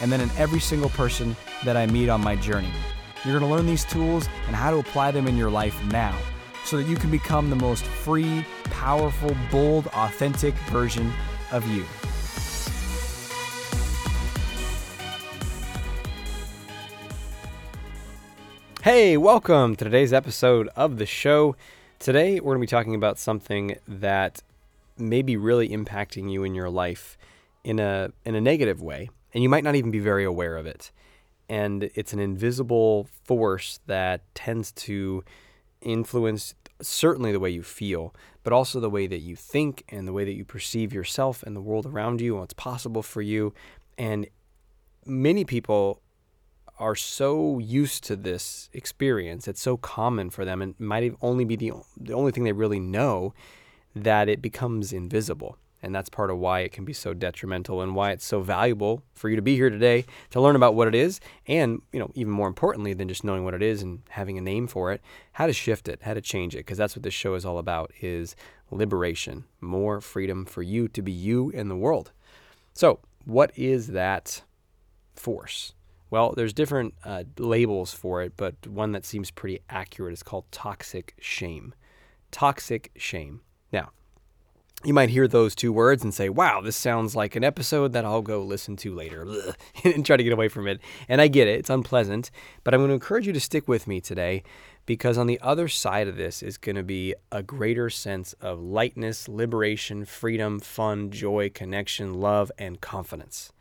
and then in every single person that I meet on my journey. You're going to learn these tools and how to apply them in your life now so that you can become the most free, powerful, bold, authentic version of you. Hey, welcome to today's episode of the show. Today, we're going to be talking about something that may be really impacting you in your life in a in a negative way, and you might not even be very aware of it. And it's an invisible force that tends to influence certainly the way you feel, but also the way that you think and the way that you perceive yourself and the world around you and what's possible for you. And many people are so used to this experience, it's so common for them, and might only be the, the only thing they really know that it becomes invisible. And that's part of why it can be so detrimental and why it's so valuable for you to be here today to learn about what it is. And, you know, even more importantly than just knowing what it is and having a name for it, how to shift it, how to change it. Because that's what this show is all about is liberation, more freedom for you to be you in the world. So what is that force? Well, there's different uh, labels for it, but one that seems pretty accurate is called toxic shame. Toxic shame. Now, you might hear those two words and say, wow, this sounds like an episode that I'll go listen to later and try to get away from it. And I get it, it's unpleasant, but I'm going to encourage you to stick with me today because on the other side of this is going to be a greater sense of lightness, liberation, freedom, fun, joy, connection, love, and confidence.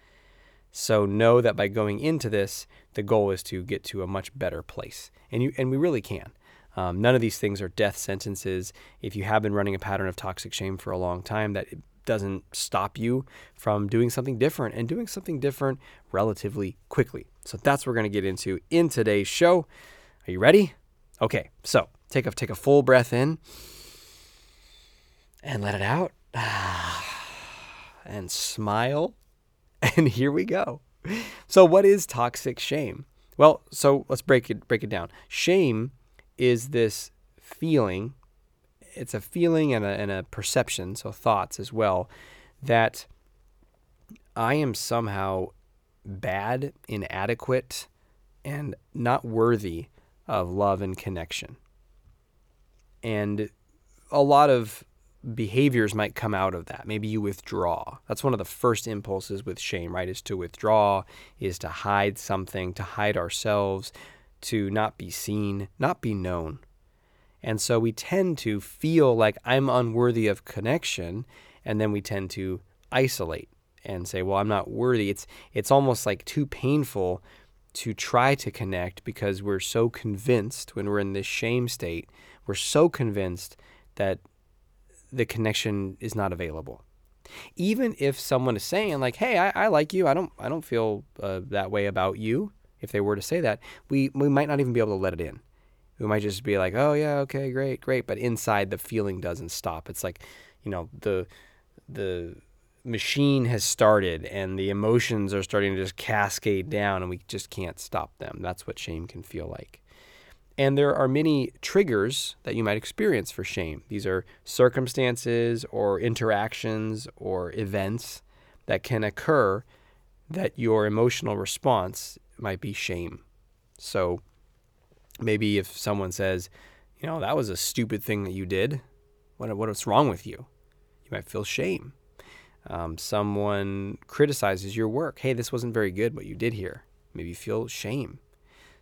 So know that by going into this, the goal is to get to a much better place. And you and we really can. Um, none of these things are death sentences. If you have been running a pattern of toxic shame for a long time, that doesn't stop you from doing something different and doing something different relatively quickly. So that's what we're going to get into in today's show. Are you ready? Okay, so take a take a full breath in and let it out. And smile. And here we go. So what is toxic shame? Well, so let's break it break it down. Shame is this feeling, it's a feeling and a, and a perception, so thoughts as well, that I am somehow bad, inadequate, and not worthy of love and connection. And a lot of behaviors might come out of that. Maybe you withdraw. That's one of the first impulses with shame, right? Is to withdraw, is to hide something, to hide ourselves, to not be seen, not be known. And so we tend to feel like I'm unworthy of connection, and then we tend to isolate and say, "Well, I'm not worthy." It's it's almost like too painful to try to connect because we're so convinced when we're in this shame state, we're so convinced that the connection is not available. Even if someone is saying like, "Hey, I, I like you. I don't I don't feel uh, that way about you," if they were to say that, we, we might not even be able to let it in. We might just be like, oh yeah, okay, great, great. But inside the feeling doesn't stop. It's like, you know, the the machine has started and the emotions are starting to just cascade down and we just can't stop them. That's what shame can feel like. And there are many triggers that you might experience for shame. These are circumstances or interactions or events that can occur that your emotional response might be shame. So maybe if someone says, you know, that was a stupid thing that you did, what, what's wrong with you? You might feel shame. Um, someone criticizes your work. Hey, this wasn't very good what you did here. Maybe you feel shame.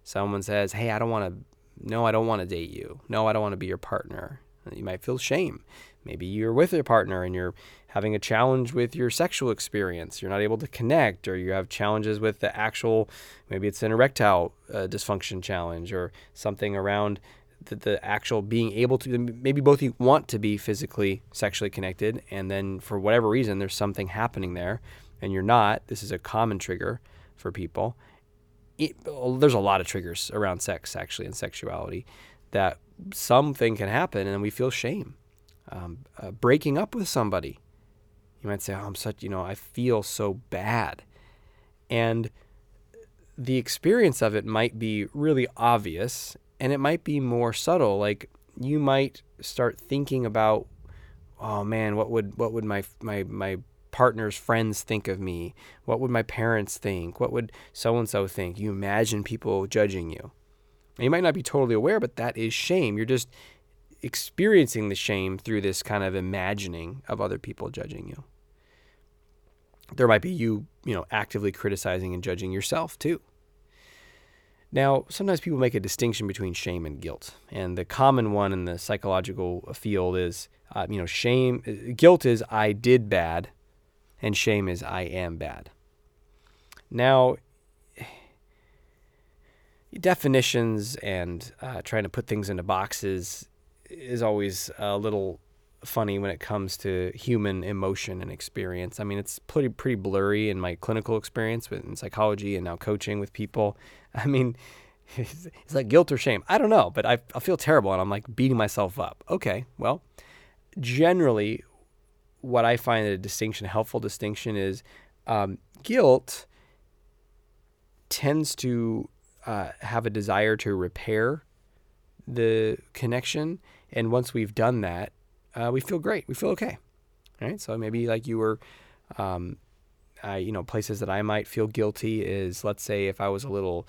Someone says, hey, I don't want to, no, I don't want to date you. No, I don't want to be your partner. You might feel shame. Maybe you're with a partner and you're having a challenge with your sexual experience, you're not able to connect, or you have challenges with the actual, maybe it's an erectile uh, dysfunction challenge or something around the, the actual being able to, maybe both you want to be physically sexually connected, and then for whatever reason, there's something happening there and you're not. This is a common trigger for people. it, there's a lot of triggers around sex actually and sexuality that something can happen and we feel shame. Um, uh, breaking up with somebody, you might say, "Oh, I'm such," you know, I feel so bad, and the experience of it might be really obvious, and it might be more subtle. Like you might start thinking about, "Oh man, what would what would my my my partner's friends think of me? What would my parents think? What would so and so think? You imagine people judging you. And you might not be totally aware, but that is shame. You're just experiencing the shame through this kind of imagining of other people judging you. There might be you, you know, actively criticizing and judging yourself too. Now, sometimes people make a distinction between shame and guilt, and the common one in the psychological field is, uh, you know, shame. Guilt is I did bad, and shame is I am bad. Now, definitions and uh, trying to put things into boxes is always a little funny when it comes to human emotion and experience. I mean, it's pretty pretty blurry in my clinical experience with in psychology and now coaching with people. I mean, it's, it's like guilt or shame. I don't know, but I, I feel terrible and I'm like beating myself up. Okay, well, generally, what I find a distinction, a helpful distinction, is um, guilt tends to uh, have a desire to repair the connection, and once we've done that, uh, we feel great. We feel okay. Right. So maybe like you were, um, I, you know, places that I might feel guilty is, let's say, if I was a little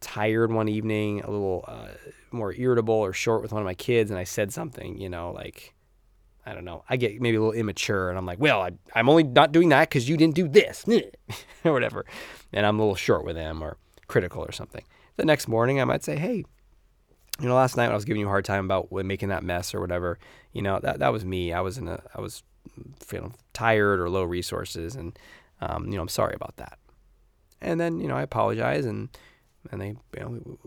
tired one evening, a little uh, more irritable or short with one of my kids, and I said something, you know, like I don't know. I get maybe a little immature and I'm like, well, I, I'm only not doing that because you didn't do this or whatever. And I'm a little short with them or critical or something. The next morning, I might say, hey, you know, last night when I was giving you a hard time about making that mess or whatever, you know, that, that was me. I was in a, I was feeling tired or low resources and, um, you know, I'm sorry about that. And then, you know, I apologize and, and they, you know,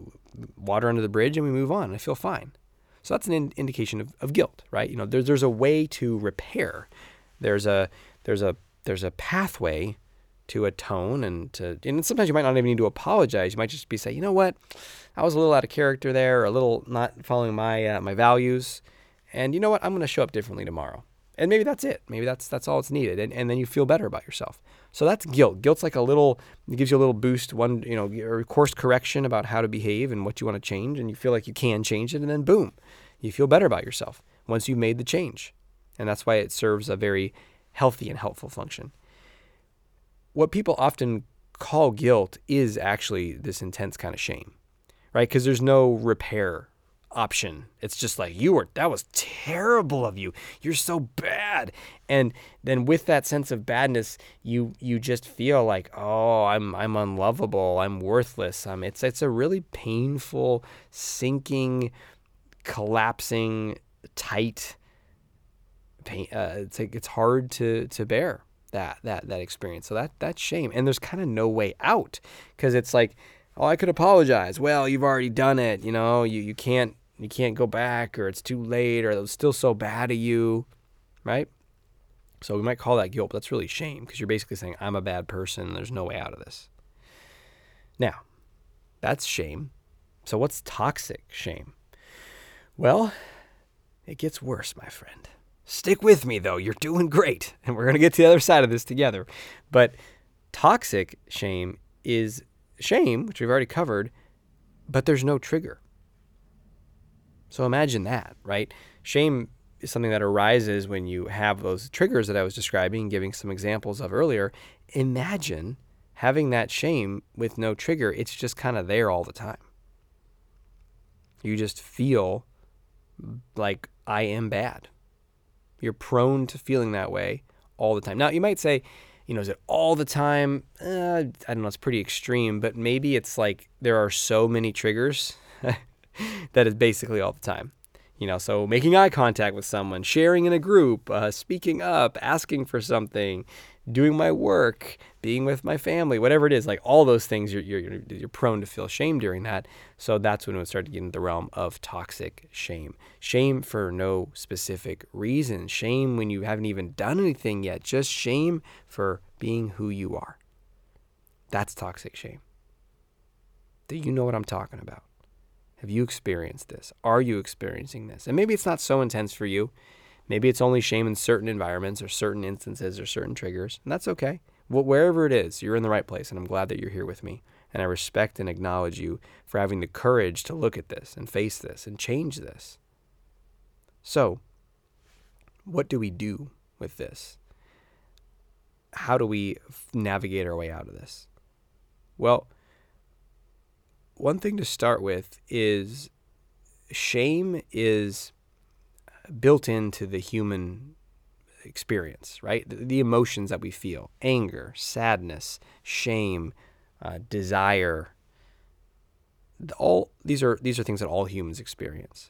water under the bridge and we move on. I feel fine. So that's an in- indication of, of guilt, right? You know, there's there's a way to repair. There's a there's a there's a pathway to atone and to and sometimes you might not even need to apologize. You might just be say, you know what, I was a little out of character there, or a little not following my uh, my values, and you know what, I'm going to show up differently tomorrow. And maybe that's it. Maybe that's that's all it's needed, and, and then you feel better about yourself. So that's guilt. Guilt's like a little, it gives you a little boost, one you know, course correction about how to behave and what you want to change, and you feel like you can change it, and then boom, you feel better about yourself once you've made the change. And that's why it serves a very healthy and helpful function. What people often call guilt is actually this intense kind of shame, right? Because there's no repair option. It's just like you were that was terrible of you. You're so bad. And then with that sense of badness, you you just feel like, "Oh, I'm I'm unlovable. I'm worthless." Um it's it's a really painful sinking collapsing, tight pain. Uh, it's like it's hard to to bear that that that experience. So that that's shame, and there's kind of no way out because it's like, oh, I could apologize. Well, you've already done it. You know, you you can't you can't go back, or it's too late, or it was still so bad of you, right? So we might call that guilt, but that's really shame because you're basically saying I'm a bad person. there's no way out of this. Now, that's shame. So what's toxic shame? Well, it gets worse, my friend. Stick with me, though. You're doing great. And we're going to get to the other side of this together. But toxic shame is shame, which we've already covered, but there's no trigger. So imagine that, right? Shame is something that arises when you have those triggers that I was describing, giving some examples of earlier. Imagine having that shame with no trigger. It's just kind of there all the time. You just feel like I am bad. You're prone to feeling that way all the time. Now, you might say, you know, is it all the time? Uh, I don't know, it's pretty extreme, but maybe it's like there are so many triggers that is basically all the time. You know, so making eye contact with someone, sharing in a group, uh, speaking up, asking for something, doing my work, being with my family, whatever it is, like all those things, you're, you're, you're prone to feel shame during that. So that's when it would start to get into the realm of toxic shame. Shame for no specific reason. Shame when you haven't even done anything yet. Just shame for being who you are. That's toxic shame. Do you know what I'm talking about? Have you experienced this? Are you experiencing this? And maybe it's not so intense for you. Maybe it's only shame in certain environments or certain instances or certain triggers, and that's okay. Well, wherever it is, you're in the right place, and I'm glad that you're here with me. And I respect and acknowledge you for having the courage to look at this and face this and change this. So, what do we do with this? How do we navigate our way out of this? Well, one thing to start with is shame is built into the human experience, right? The, the emotions that we feel anger, sadness, shame, uh, desire. All these are these are things that all humans experience.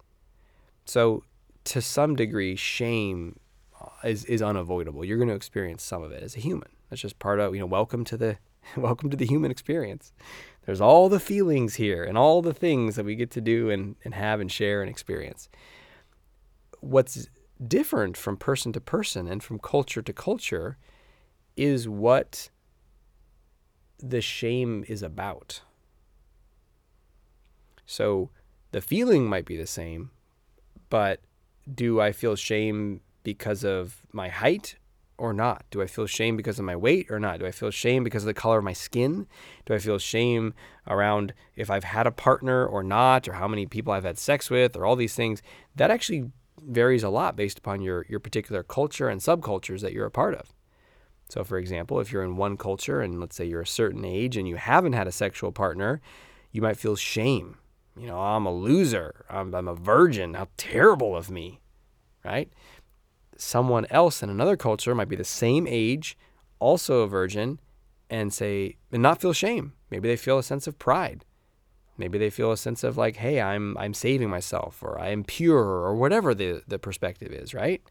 So, to some degree, shame uh, is is unavoidable. You're going to experience some of it as a human. That's just part of you know. Welcome to the welcome to the human experience. There's all the feelings here and all the things that we get to do and, and have and share and experience. What's different from person to person and from culture to culture is what the shame is about. So the feeling might be the same, but do I feel shame because of my height or not? Do I feel shame because of my weight or not? Do I feel shame because of the color of my skin? Do I feel shame around if I've had a partner or not, or how many people I've had sex with, or all these things? That actually varies a lot based upon your, your particular culture and subcultures that you're a part of. So, for example, if you're in one culture and let's say you're a certain age and you haven't had a sexual partner, you might feel shame. You know, I'm a loser. I'm, I'm a virgin. How terrible of me, right? someone else in another culture might be the same age, also a virgin, and say and not feel shame. Maybe they feel a sense of pride. Maybe they feel a sense of like, hey, I'm I'm saving myself or I am pure or whatever the, the perspective is, right?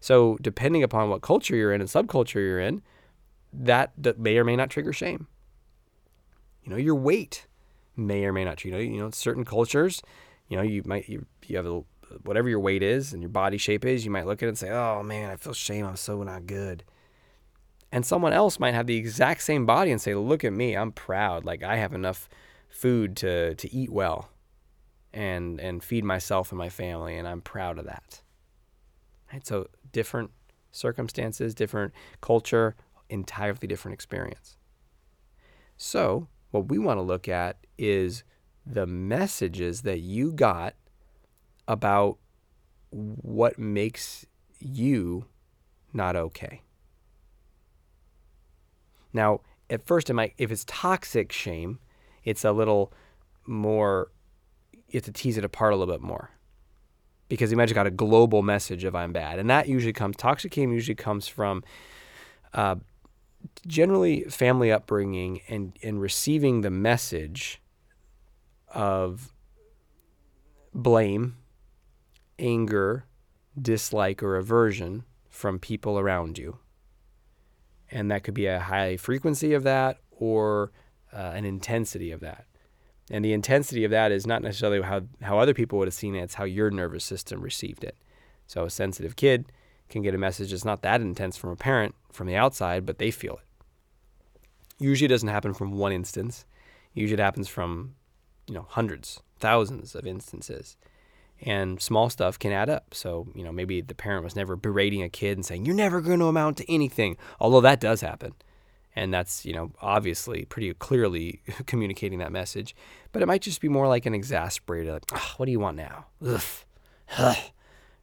So depending upon what culture you're in and subculture you're in, that, may or may not trigger shame. You know, your weight may or may not. You know, you know, certain cultures, you know, you might you, you have a whatever your weight is and your body shape is, you might look at it and say, "Oh man, I feel shame. I'm so not good." And someone else might have the exact same body and say, "Look at me. I'm proud. Like I have enough food to to eat well and and feed myself and my family and I'm proud of that." Right? So different circumstances, different culture, entirely different experience. So, what we want to look at is the messages that you got about what makes you not okay. Now, at first, it might, if it's toxic shame, it's a little more, you have to tease it apart a little bit more. Because you might have got a global message of I'm bad. And that usually comes, toxic came usually comes from uh, generally family upbringing and, and receiving the message of blame anger, dislike, or aversion from people around you. And that could be a high frequency of that or uh, an intensity of that. And the intensity of that is not necessarily how, how other people would have seen it, it's how your nervous system received it. So a sensitive kid can get a message that's not that intense from a parent from the outside, but they feel it. Usually it doesn't happen from one instance. Usually it happens from, you know, hundreds, thousands of instances and small stuff can add up. So, you know, maybe the parent was never berating a kid and saying, you're never going to amount to anything, although that does happen. And that's, you know, obviously pretty clearly communicating that message. But it might just be more like an exasperated, like, oh, what do you want now? Ugh.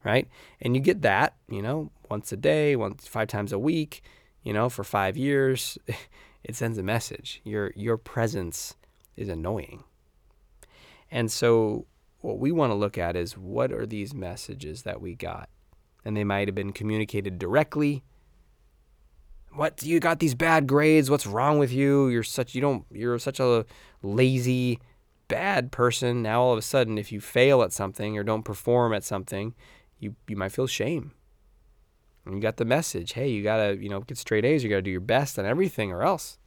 right? And you get that, you know, once a day, once five times a week, you know, for five years. it sends a message. Your your presence is annoying. And so what we want to look at is what are these messages that we got? And they might have been communicated directly. What you got these bad grades? What's wrong with you? You're such you don't you're such a lazy bad person. Now all of a sudden if you fail at something or don't perform at something, you you might feel shame. And you got the message, hey, you got to, you know, get straight A's, you got to do your best on everything or else.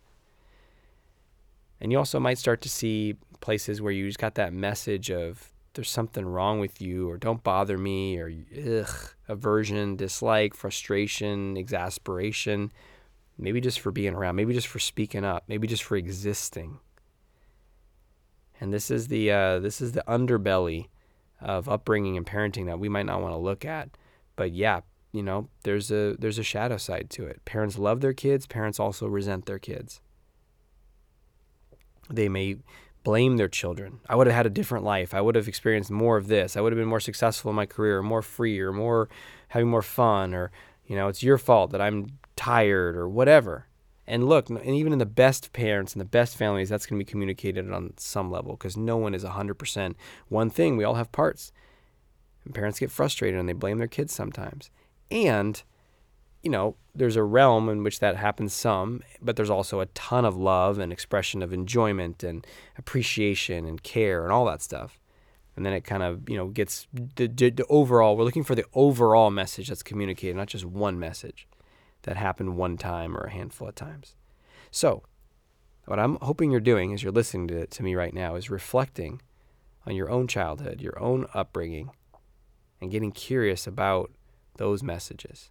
And you also might start to see places where you just got that message of there's something wrong with you or don't bother me or ugh, aversion, dislike, frustration, exasperation, maybe just for being around, maybe just for speaking up, maybe just for existing. And this is the uh, this is the underbelly of upbringing and parenting that we might not want to look at. But yeah, you know, there's a there's a shadow side to it. Parents love their kids, parents also resent their kids. They may blame their children. I would have had a different life. I would have experienced more of this. I would have been more successful in my career, or more free or more having more fun or you know, it's your fault that I'm tired or whatever. And look, and even in the best parents and the best families, that's going to be communicated on some level because no one is 100% one thing. We all have parts. And parents get frustrated and they blame their kids sometimes. And, you know, there's a realm in which that happens some, but there's also a ton of love and expression of enjoyment and appreciation and care and all that stuff. And then it kind of, you know, gets the, the overall, we're looking for the overall message that's communicated, not just one message that happened one time or a handful of times. So, what I'm hoping you're doing as you're listening to, to me right now is reflecting on your own childhood, your own upbringing, and getting curious about those messages.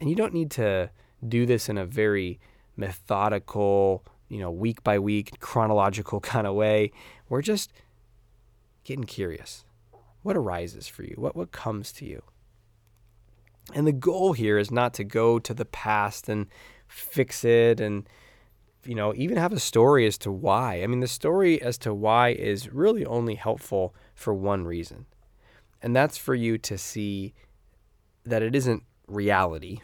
And you don't need to do this in a very methodical, you know, week by week, chronological kind of way. We're just getting curious. What arises for you? What what comes to you? And the goal here is not to go to the past and fix it and you know, even have a story as to why. I mean, the story as to why is really only helpful for one reason. And that's for you to see that it isn't reality.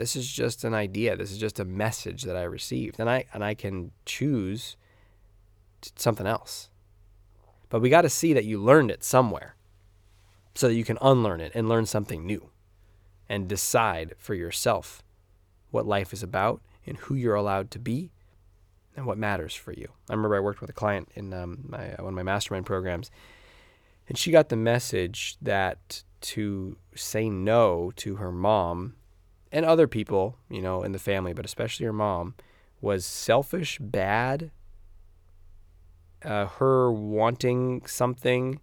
This is just an idea. This is just a message that I received. And I and I can choose something else. But we got to see that you learned it somewhere so that you can unlearn it and learn something new and decide for yourself what life is about and who you're allowed to be and what matters for you. I remember I worked with a client in um, my, one of my mastermind programs, and she got the message that to say no to her mom and other people, you know, in the family, but especially her mom, was selfish, bad. Uh, her wanting something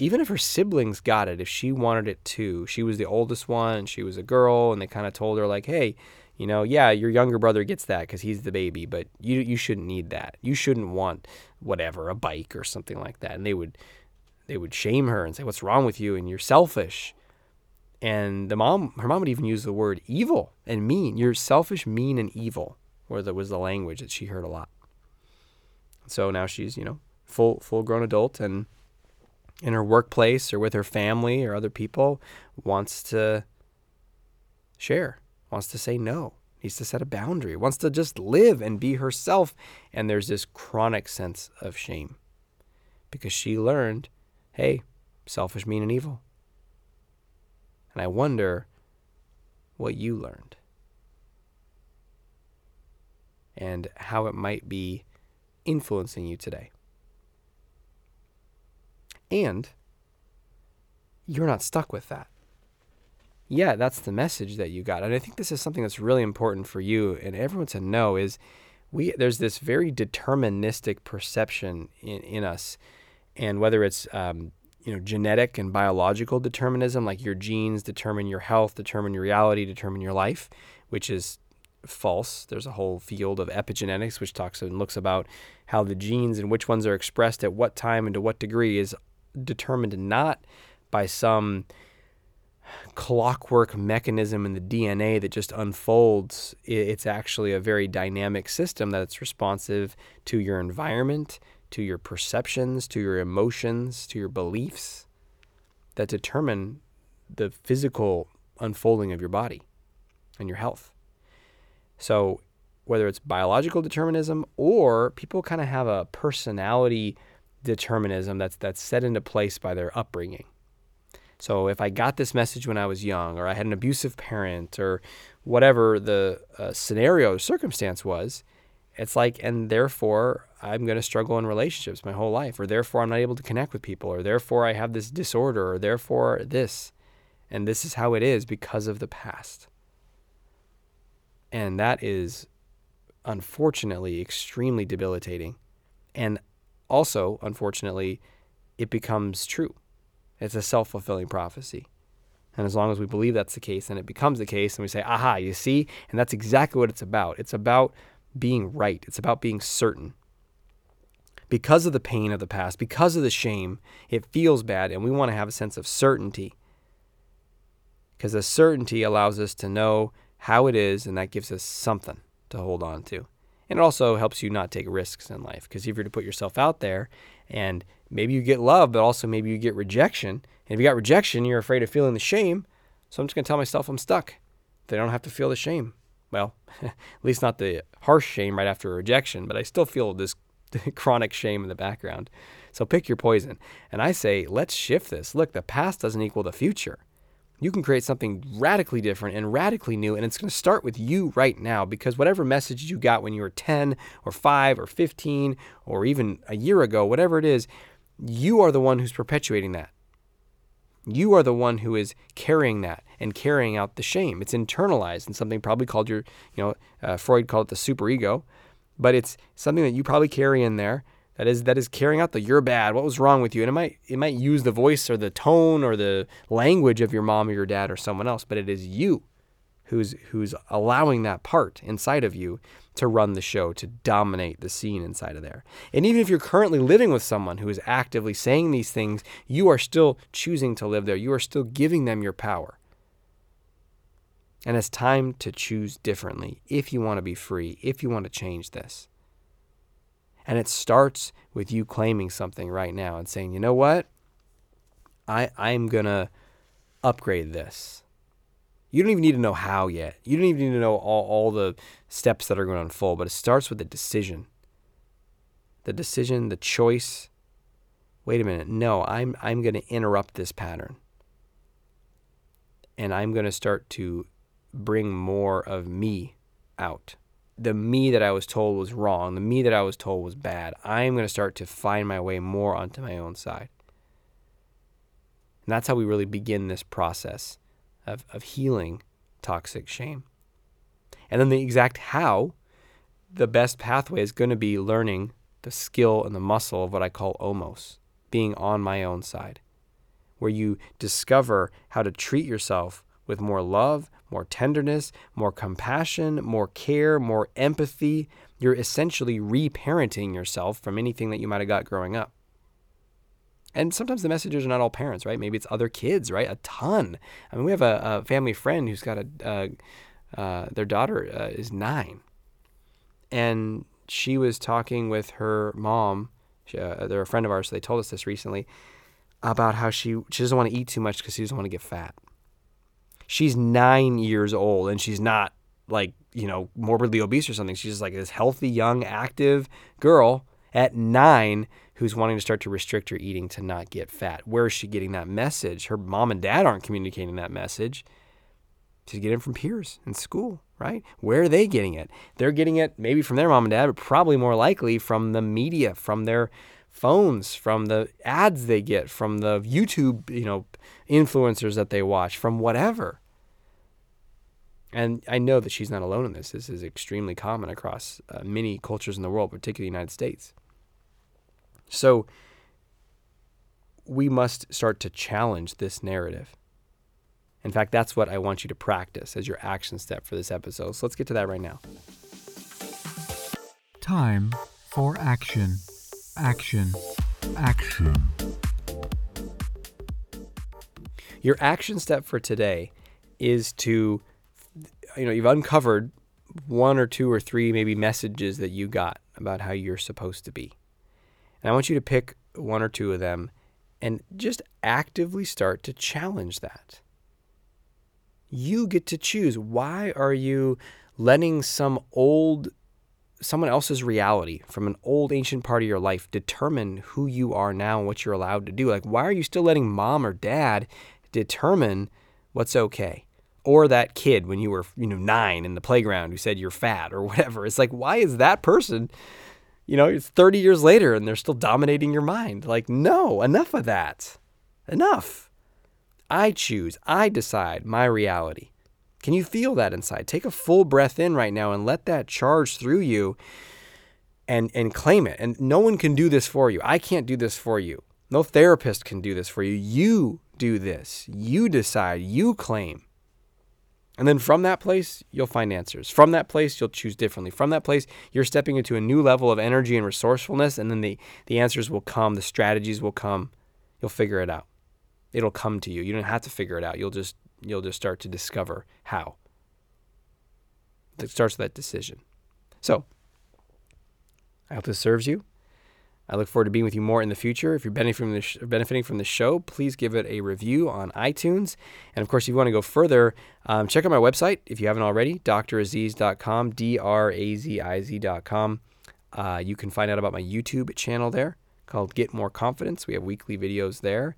even if her siblings got it, if she wanted it too, she was the oldest one she was a girl, and they kind of told her like, "Hey, you know, yeah, your younger brother gets that because he's the baby, but you you shouldn't need that. You shouldn't want whatever a bike or something like that." And they would they would shame her and say, "What's wrong with you?" And you're selfish. And the mom, her mom would even use the word evil and mean. You're selfish, mean, and evil. Where that was the language that she heard a lot. So now she's you know full full grown adult and in her workplace or with her family or other people wants to share, wants to say no, needs to set a boundary, wants to just live and be herself. And there's this chronic sense of shame because she learned hey, selfish, mean, and evil. And I wonder what you learned and how it might be influencing you today. And you're not stuck with that. Yeah, that's the message that you got. And I think this is something that's really important for you and everyone to know is we there's this very deterministic perception in, in us. And whether it's um, you know genetic and biological determinism, like your genes determine your health, determine your reality, determine your life, which is false. There's a whole field of epigenetics which talks and looks about how the genes and which ones are expressed at what time and to what degree is determined not by some clockwork mechanism in the DNA that just unfolds. It's actually a very dynamic system that's responsive to your environment, to your perceptions, to your emotions, to your beliefs that determine the physical unfolding of your body and your health. So, whether it's biological determinism or people kind of have a personality determinism that's that's set into place by their upbringing. So if I got this message when I was young, or I had an abusive parent, or whatever the uh, scenario or circumstance was, it's like, and therefore I'm going to struggle in relationships my whole life, or therefore I'm not able to connect with people, or therefore I have this disorder, or therefore this. And this is how it is because of the past. And that is unfortunately extremely debilitating. And also, unfortunately, it becomes true. It's a self fulfilling prophecy. And as long as we believe that's the case, then it becomes the case, and we say, aha, you see? And that's exactly what it's about. It's about being right, it's about being certain. Because of the pain of the past, because of the shame, it feels bad, and we want to have a sense of certainty. Because the certainty allows us to know how it is, and that gives us something to hold on to. And it also helps you not take risks in life. Because if you're to put yourself out there and maybe you get love, but also maybe you get rejection. And if you got rejection, you're afraid of feeling the shame. So I'm just going to tell myself I'm stuck. They don't have to feel the shame. Well, at least not the harsh shame right after a rejection, but I still feel this chronic shame in the background. So pick your poison. And I say, let's shift this. Look, the past doesn't equal the future. You can create something radically different and radically new, and it's going to start with you right now because whatever message you got when you were 10 or 5 or 15 or even a year ago, whatever it is, you are the one who's perpetuating that. You are the one who is carrying that and carrying out the shame. It's internalized and something probably called your, you know, uh, Freud called it the superego, but it's something that you probably carry in there that is that is carrying out the you're bad. What was wrong with you? And it might it might use the voice or the tone or the language of your mom or your dad or someone else, but it is you who's who's allowing that part inside of you to run the show, to dominate the scene inside of there. And even if you're currently living with someone who is actively saying these things, you are still choosing to live there. You are still giving them your power. And it's time to choose differently if you want to be free, if you want to change this. And it starts with you claiming something right now and saying, you know what? I, I'm going to upgrade this. You don't even need to know how yet. You don't even need to know all, all the steps that are going to unfold, but it starts with the decision. The decision, the choice. Wait a minute. No, I'm, I'm going to interrupt this pattern. And I'm going to start to bring more of me out. The me that I was told was wrong, the me that I was told was bad. I'm going to start to find my way more onto my own side. And that's how we really begin this process of, of healing toxic shame. And then the exact how, the best pathway is going to be learning the skill and the muscle of what I call omos, being on my own side, where you discover how to treat yourself with more love, more tenderness, more compassion, more care, more empathy. You're essentially reparenting yourself from anything that you might have got growing up. And sometimes the messages are not all parents, right? Maybe it's other kids, right? A ton. I mean, we have a, a family friend who's got a, uh, uh, their daughter uh, is nine. And she was talking with her mom. She, uh, they're a friend of ours, so they told us this recently about how she, she doesn't want to eat too much because she doesn't want to get fat. She's nine years old and she's not like, you know, morbidly obese or something. She's just like this healthy, young, active girl at nine who's wanting to start to restrict her eating to not get fat. Where is she getting that message? Her mom and dad aren't communicating that message. She's getting it from peers in school, right? Where are they getting it? They're getting it maybe from their mom and dad, but probably more likely from the media, from their phones, from the ads they get, from the YouTube, you know, influencers that they watch, from whatever. And I know that she's not alone in this. This is extremely common across uh, many cultures in the world, particularly the United States. So we must start to challenge this narrative. In fact, that's what I want you to practice as your action step for this episode. So let's get to that right now. Time for action. Action. Action. Your action step for today is to, you know, you've uncovered one or two or three maybe messages that you got about how you're supposed to be. And I want you to pick one or two of them and just actively start to challenge that. You get to choose. Why are you letting some old, someone else's reality from an old ancient part of your life determine who you are now and what you're allowed to do? Like, why are you still letting mom or dad determine what's okay? Or that kid when you were, you know, nine in the playground who said you're fat or whatever. It's like, why is that person you know, it's 30 years later and they're still dominating your mind. Like, no, enough of that. Enough. I choose, I decide my reality. Can you feel that inside? Take a full breath in right now and let that charge through you and and claim it. And no one can do this for you. I can't do this for you. No therapist can do this for you. You do this. You decide, you claim. And then from that place, you'll find answers. From that place, you'll choose differently. From that place, you're stepping into a new level of energy and resourcefulness, and then the, the answers will come, the strategies will come. You'll figure it out. It'll come to you. You don't have to figure it out. You'll just you'll just start to discover how. It starts with that decision. So, I hope this serves you. I look forward to being with you more in the future. If you're benefiting from the, sh- benefiting from the show, please give it a review on iTunes. And of course, if you want to go further, um, check out my website if you haven't already, draziz.com, D R A Z I Z.com. Uh, you can find out about my YouTube channel there called Get More Confidence. We have weekly videos there,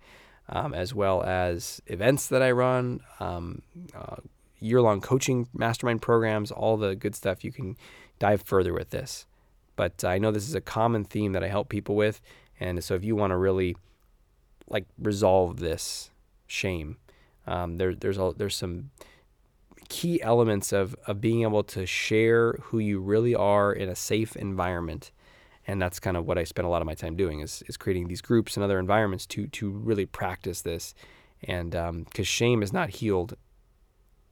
um, as well as events that I run, um, uh, year long coaching mastermind programs, all the good stuff. You can dive further with this. But I know this is a common theme that I help people with. And so if you want to really like resolve this shame, um, there, there's a, there's some key elements of, of being able to share who you really are in a safe environment. And that's kind of what I spend a lot of my time doing is, is creating these groups and other environments to, to really practice this. And because um, shame is not healed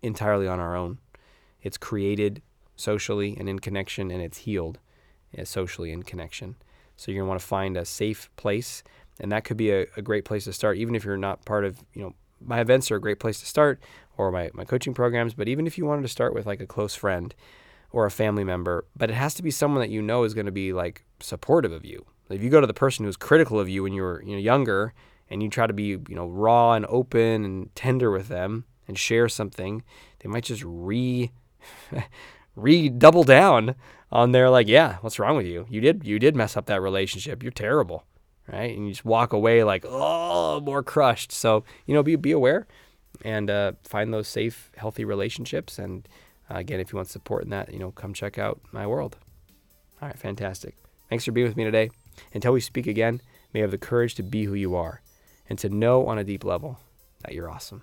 entirely on our own, it's created socially and in connection, and it's healed Uh, socially in connection. So you're gonna want to find a safe place, and that could be a, a great place to start, even if you're not part of, you know, my events are a great place to start, or my, my coaching programs. But even if you wanted to start with like a close friend or a family member, but it has to be someone that you know is going to be like supportive of you. If you go to the person who's critical of you when you were you know younger, and you try to be you know raw and open and tender with them and share something, they might just re re double down on their like, yeah, what's wrong with you? You did you did mess up that relationship. You're terrible, right? And you just walk away like, oh, more crushed. So you know, be be aware and uh, find those safe, healthy relationships. And uh, again, if you want support in that, you know, come check out my world. All right, fantastic. Thanks for being with me today. Until we speak again, may you have the courage to be who you are and to know on a deep level that you're awesome.